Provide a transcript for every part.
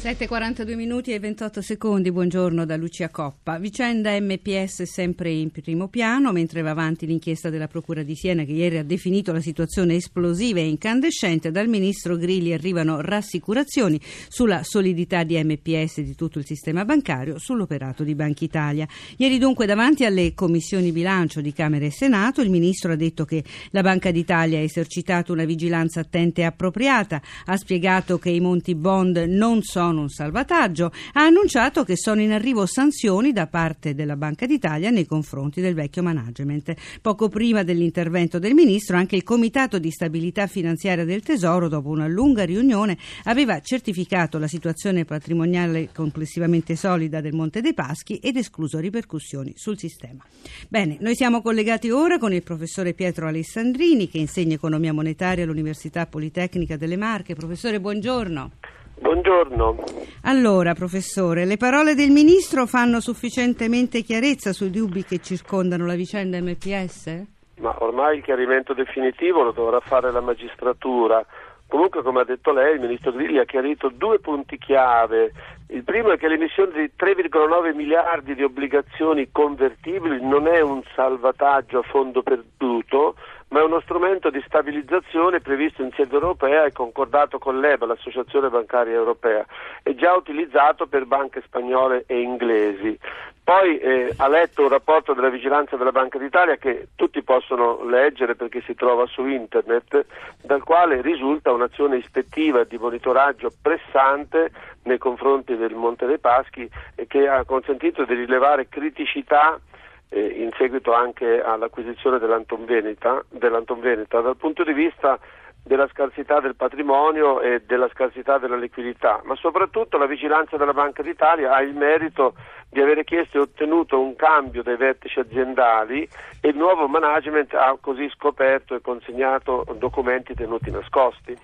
7.42 minuti e 28 secondi, buongiorno da Lucia Coppa. Vicenda MPS sempre in primo piano, mentre va avanti l'inchiesta della Procura di Siena che ieri ha definito la situazione esplosiva e incandescente, dal Ministro Grilli arrivano rassicurazioni sulla solidità di MPS e di tutto il sistema bancario, sull'operato di Banca Italia. Ieri dunque davanti alle commissioni bilancio di Camera e Senato il Ministro ha detto che la Banca d'Italia ha esercitato una vigilanza attenta e appropriata, ha spiegato che i monti bond non sono sono un salvataggio, ha annunciato che sono in arrivo sanzioni da parte della Banca d'Italia nei confronti del vecchio management. Poco prima dell'intervento del Ministro, anche il Comitato di Stabilità Finanziaria del Tesoro, dopo una lunga riunione, aveva certificato la situazione patrimoniale complessivamente solida del Monte dei Paschi ed escluso ripercussioni sul sistema. Bene, noi siamo collegati ora con il professore Pietro Alessandrini che insegna economia monetaria all'Università Politecnica delle Marche. Professore, buongiorno. Buongiorno. Allora, professore, le parole del ministro fanno sufficientemente chiarezza sui dubbi che circondano la vicenda MPS? Ma ormai il chiarimento definitivo lo dovrà fare la magistratura. Comunque, come ha detto lei, il ministro Grilli ha chiarito due punti chiave. Il primo è che l'emissione di 3,9 miliardi di obbligazioni convertibili non è un salvataggio a fondo perduto, ma è uno strumento di stabilizzazione previsto in sede europea e concordato con l'EBA, l'Associazione Bancaria Europea, e già utilizzato per banche spagnole e inglesi. Poi eh, ha letto un rapporto della vigilanza della Banca d'Italia che tutti possono leggere perché si trova su internet, dal quale risulta un'azione ispettiva di monitoraggio pressante nei confronti del Monte dei Paschi e che ha consentito di rilevare criticità in seguito anche all'acquisizione dell'Anton Veneta, dell'Anton Veneta, dal punto di vista della scarsità del patrimonio e della scarsità della liquidità, ma soprattutto la vigilanza della Banca d'Italia ha il merito di avere chiesto e ottenuto un cambio dei vertici aziendali e il nuovo management ha così scoperto e consegnato documenti tenuti nascosti.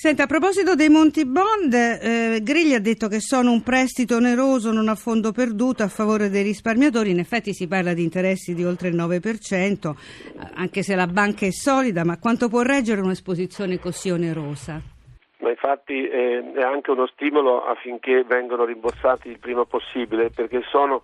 Senta, a proposito dei Monti Bond, eh, Grilli ha detto che sono un prestito oneroso non a fondo perduto a favore dei risparmiatori. In effetti si parla di interessi di oltre il 9%, anche se la banca è solida, ma quanto può reggere un'esposizione così onerosa? Ma infatti eh, è anche uno stimolo affinché vengano rimborsati il prima possibile, perché sono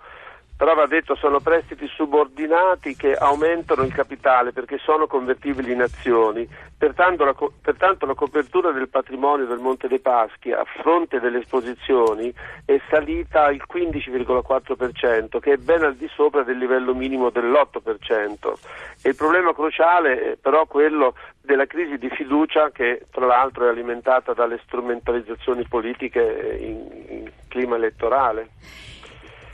però va detto sono prestiti subordinati che aumentano il capitale perché sono convertibili in azioni, pertanto la, pertanto la, copertura del patrimonio del Monte dei Paschi a fronte delle esposizioni è salita al 15,4% che è ben al di sopra del livello minimo dell'8% e il problema cruciale è però quello della crisi di fiducia che tra l'altro è alimentata dalle strumentalizzazioni politiche in, in clima elettorale.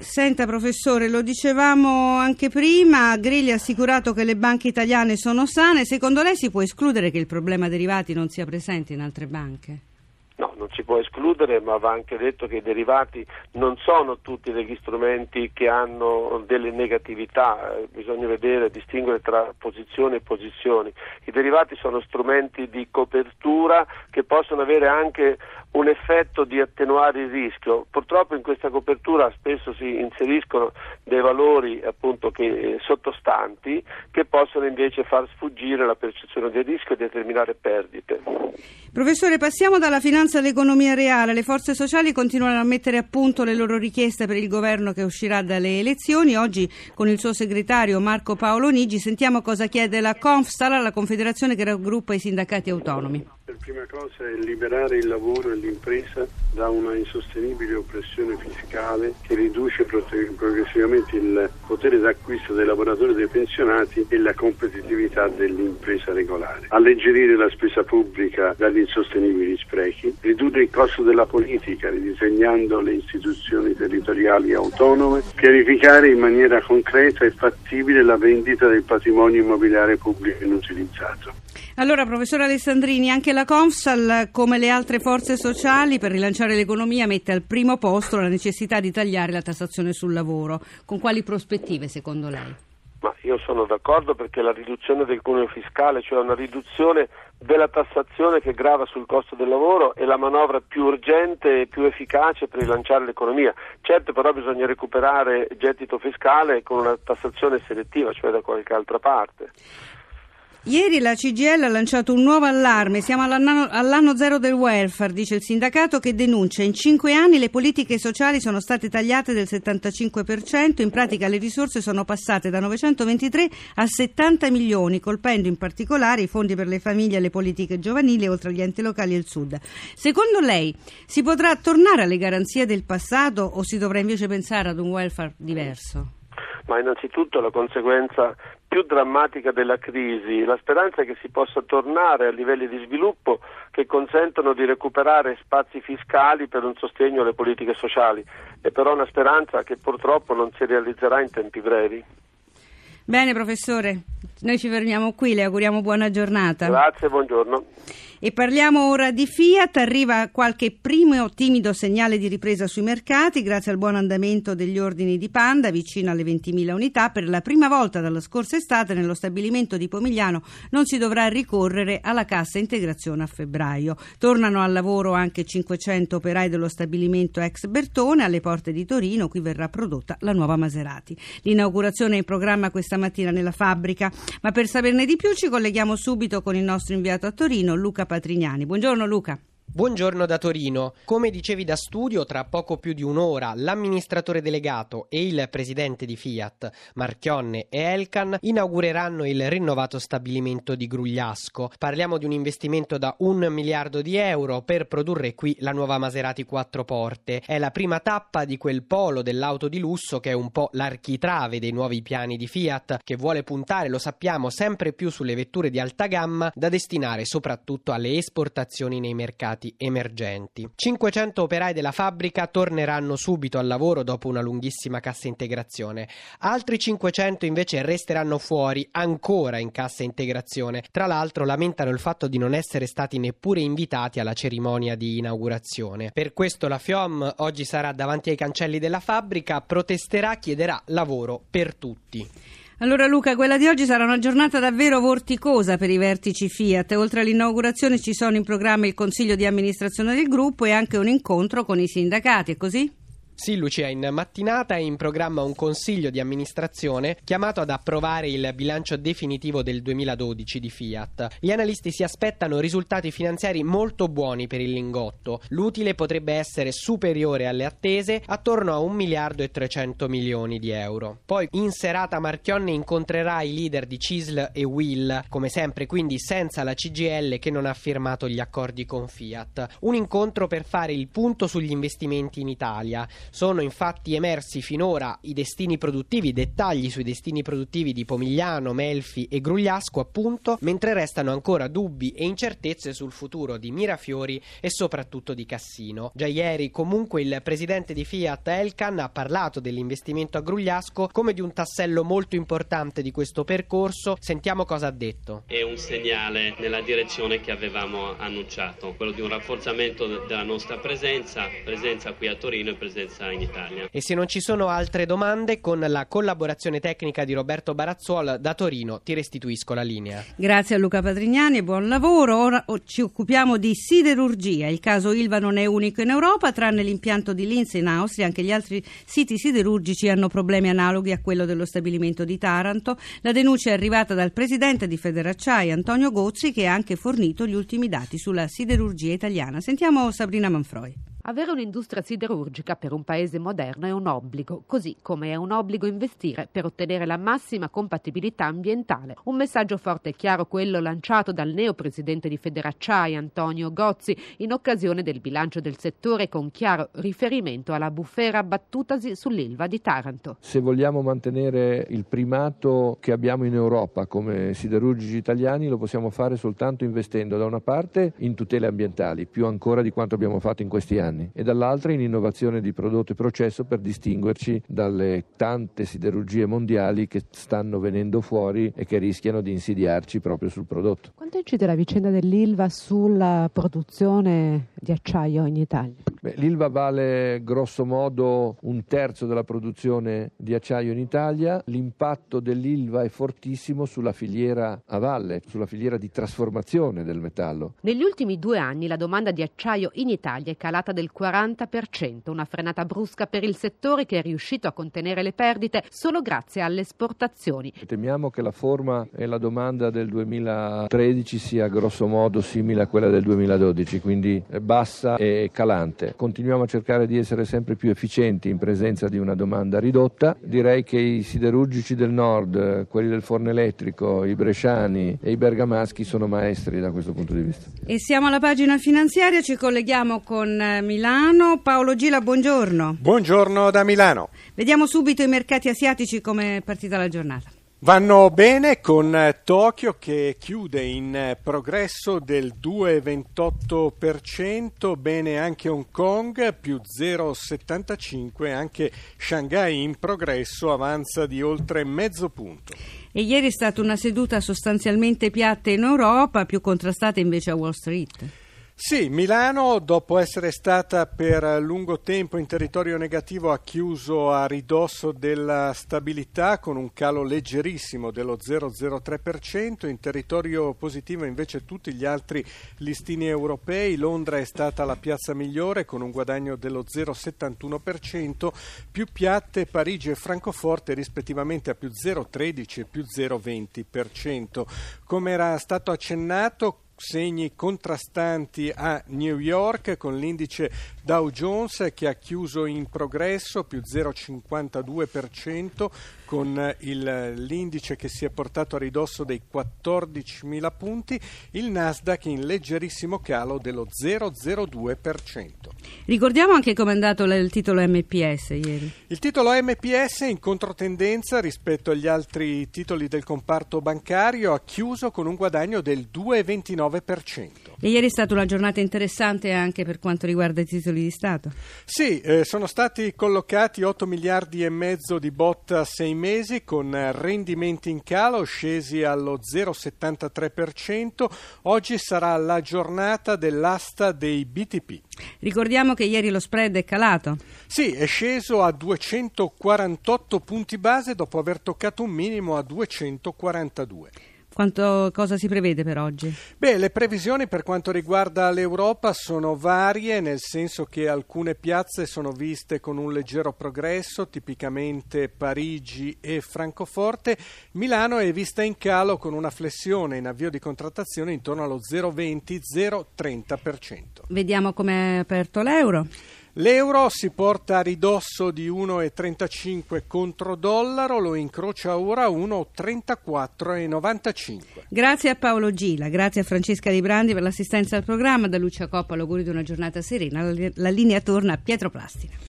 Senta professore, lo dicevamo anche prima, Grilli ha assicurato che le banche italiane sono sane, secondo lei si può escludere che il problema derivati non sia presente in altre banche? No, non si può escludere, ma va anche detto che i derivati non sono tutti degli strumenti che hanno delle negatività, eh, bisogna vedere, distinguere tra posizioni e posizioni. I derivati sono strumenti di copertura che possono avere anche un effetto di attenuare il rischio. Purtroppo in questa copertura spesso si inseriscono dei valori appunto, che, eh, sottostanti che possono invece far sfuggire la percezione del rischio e determinare perdite. Professore, passiamo dalla finanza all'economia reale. Le forze sociali continuano a mettere a punto le loro richieste per il governo che uscirà dalle elezioni. Oggi con il suo segretario Marco Paolo Nigi sentiamo cosa chiede la Confstal, la confederazione che raggruppa i sindacati autonomi prima cosa è liberare il lavoro e l'impresa da una insostenibile oppressione fiscale che riduce progressivamente il potere d'acquisto dei lavoratori e dei pensionati e la competitività dell'impresa regolare. Alleggerire la spesa pubblica dagli insostenibili sprechi, ridurre il costo della politica ridisegnando le istituzioni territoriali autonome, pianificare in maniera concreta e fattibile la vendita del patrimonio immobiliare pubblico inutilizzato. Allora, professor Alessandrini, anche la Confsal, come le altre forze sociali, per rilanciare l'economia mette al primo posto la necessità di tagliare la tassazione sul lavoro. Con quali prospettive, secondo lei? Ma io sono d'accordo perché la riduzione del cuneo fiscale, cioè una riduzione della tassazione che grava sul costo del lavoro, è la manovra più urgente e più efficace per rilanciare l'economia. Certo però bisogna recuperare gettito fiscale con una tassazione selettiva, cioè da qualche altra parte. Ieri la CGL ha lanciato un nuovo allarme, siamo all'anno, all'anno, zero del welfare, dice il sindacato che denuncia in cinque anni le politiche sociali sono state tagliate del 75%, in pratica le risorse sono passate da 923 a 70 milioni, colpendo in particolare i fondi per le famiglie e le politiche giovanili, oltre agli enti locali e il sud. Secondo lei si potrà tornare alle garanzie del passato o si dovrà invece pensare ad un welfare diverso? ma innanzitutto la conseguenza più drammatica della crisi, la speranza è che si possa tornare a livelli di sviluppo che consentono di recuperare spazi fiscali per un sostegno alle politiche sociali. È però una speranza che purtroppo non si realizzerà in tempi brevi. Bene professore, noi ci fermiamo qui, le auguriamo buona giornata. Grazie, buongiorno. E parliamo ora di Fiat, arriva qualche primo timido segnale di ripresa sui mercati grazie al buon andamento degli ordini di Panda, vicino alle 20.000 unità. Per la prima volta dalla scorsa estate nello stabilimento di Pomigliano non si dovrà ricorrere alla cassa integrazione a febbraio. Tornano al lavoro anche 500 operai dello stabilimento ex Bertone alle porte di Torino, qui verrà prodotta la nuova Maserati. L'inaugurazione è in programma questa mattina nella fabbrica, ma per saperne di più ci colleghiamo subito con il nostro inviato a Torino, Luca Patrignani. Buongiorno Luca. Buongiorno da Torino. Come dicevi da studio, tra poco più di un'ora l'amministratore delegato e il presidente di Fiat, Marchionne e Elkan, inaugureranno il rinnovato stabilimento di Grugliasco. Parliamo di un investimento da un miliardo di euro per produrre qui la nuova Maserati quattro porte. È la prima tappa di quel polo dell'auto di lusso che è un po' l'architrave dei nuovi piani di Fiat, che vuole puntare, lo sappiamo, sempre più sulle vetture di alta gamma da destinare soprattutto alle esportazioni nei mercati mercati emergenti. 500 operai della fabbrica torneranno subito al lavoro dopo una lunghissima cassa integrazione. Altri 500 invece resteranno fuori ancora in cassa integrazione. Tra l'altro lamentano il fatto di non essere stati neppure invitati alla cerimonia di inaugurazione. Per questo la FIOM oggi sarà davanti ai cancelli della fabbrica, protesterà, chiederà lavoro per tutti. Allora Luca, quella di oggi sarà una giornata davvero vorticosa per i vertici Fiat. Oltre all'inaugurazione ci sono in programma il consiglio di amministrazione del gruppo e anche un incontro con i sindacati, è così? Sì, Lucia, in mattinata è in programma un consiglio di amministrazione chiamato ad approvare il bilancio definitivo del 2012 di Fiat. Gli analisti si aspettano risultati finanziari molto buoni per il lingotto. L'utile potrebbe essere superiore alle attese, attorno a 1 miliardo e 300 milioni di euro. Poi in serata Marchionne incontrerà i leader di CISL e Will, come sempre quindi senza la CGL che non ha firmato gli accordi con Fiat. Un incontro per fare il punto sugli investimenti in Italia. Sono infatti emersi finora i destini produttivi, i dettagli sui destini produttivi di Pomigliano, Melfi e Grugliasco, appunto, mentre restano ancora dubbi e incertezze sul futuro di Mirafiori e soprattutto di Cassino. Già ieri, comunque, il presidente di Fiat Elkan ha parlato dell'investimento a Grugliasco come di un tassello molto importante di questo percorso. Sentiamo cosa ha detto. È un segnale nella direzione che avevamo annunciato, quello di un rafforzamento della nostra presenza, presenza qui a Torino e presenza sicurezza in Italia. E se non ci sono altre domande, con la collaborazione tecnica di Roberto Barazzuol da Torino ti restituisco la linea. Grazie a Luca Patrignani e buon lavoro. Ora ci occupiamo di siderurgia. Il caso Ilva non è unico in Europa, tranne l'impianto di Linz in Austria, anche gli altri siti siderurgici hanno problemi analoghi a quello dello stabilimento di Taranto. La denuncia è arrivata dal presidente di Federacciai, Antonio Gozzi, che ha anche fornito gli ultimi dati sulla siderurgia italiana. Sentiamo Sabrina Manfroi. Avere un'industria siderurgica per un paese moderno è un obbligo, così come è un obbligo investire per ottenere la massima compatibilità ambientale. Un messaggio forte e chiaro quello lanciato dal neo presidente di Federacciai Antonio Gozzi in occasione del bilancio del settore con chiaro riferimento alla bufera abbattutasi sull'Ilva di Taranto. Se vogliamo mantenere il primato che abbiamo in Europa come siderurgici italiani lo possiamo fare soltanto investendo da una parte in tutele ambientali, più ancora di quanto abbiamo fatto in questi anni anni e dall'altra in innovazione di prodotto e processo per distinguerci dalle tante siderurgie mondiali che stanno venendo fuori e che rischiano di insidiarci proprio sul prodotto. Quanto incide la vicenda dell'Ilva sulla produzione di acciaio in Italia? Beh, L'Ilva vale grosso modo un terzo della produzione di acciaio in Italia, l'impatto dell'Ilva è fortissimo sulla filiera a valle, sulla filiera di trasformazione del metallo. Negli ultimi due anni la domanda di acciaio in Italia è calata del 40%, una frenata brusca per il settore che è riuscito a contenere le perdite solo grazie alle esportazioni. Temiamo che la forma e la domanda del 2013 sia grosso modo simile a quella del 2012, quindi bassa e calante. Continuiamo a cercare di essere sempre più efficienti in presenza di una domanda ridotta. Direi che i siderurgici del nord, quelli del forno elettrico, i bresciani e i bergamaschi sono maestri da questo punto di vista. E siamo alla pagina finanziaria, ci colleghiamo con eh, Milano. Paolo Gila, buongiorno. Buongiorno da Milano. Vediamo subito i mercati asiatici come è partita la giornata. Vanno bene con eh, Tokyo che chiude in eh, progresso del 2,28%, bene anche Hong Kong più 0,75%, anche Shanghai in progresso avanza di oltre mezzo punto. E ieri è stata una seduta sostanzialmente piatta in Europa, più contrastata invece a Wall Street. Sì, Milano, dopo essere stata per lungo tempo in territorio negativo, ha chiuso a ridosso della stabilità con un calo leggerissimo dello 0,03%. In territorio positivo invece tutti gli altri listini europei. Londra è stata la piazza migliore con un guadagno dello 0,71%, più piatte Parigi e Francoforte rispettivamente a più 0,13 e più 0,20%. Come era stato accennato, segni contrastanti a New York con l'indice Dow Jones che ha chiuso in progresso più 0,52% con il, l'indice che si è portato a ridosso dei 14.000 punti, il Nasdaq in leggerissimo calo dello 0,02%. Ricordiamo anche come è andato il titolo MPS ieri. Il titolo MPS in controtendenza rispetto agli altri titoli del comparto bancario ha chiuso con un guadagno del 2,29%. E ieri è stata una giornata interessante anche per quanto riguarda i titoli di Stato. Sì, eh, sono stati collocati 8 miliardi e mezzo di bot a 6 mesi con rendimenti in calo scesi allo 0,73%. Oggi sarà la giornata dell'asta dei BTP. Ricordiamo che ieri lo spread è calato. Sì, è sceso a 248 punti base dopo aver toccato un minimo a 242. Quanto, cosa si prevede per oggi? Beh, le previsioni per quanto riguarda l'Europa sono varie, nel senso che alcune piazze sono viste con un leggero progresso, tipicamente Parigi e Francoforte. Milano è vista in calo con una flessione in avvio di contrattazione intorno allo 0,20-0,30%. Vediamo come è aperto l'euro. L'euro si porta a ridosso di 1,35 contro dollaro, lo incrocia ora a 1,34,95. Grazie a Paolo Gila, grazie a Francesca Di Brandi per l'assistenza al programma, da Lucia Coppa l'augurio di una giornata serena. La linea torna a Pietro Plastina.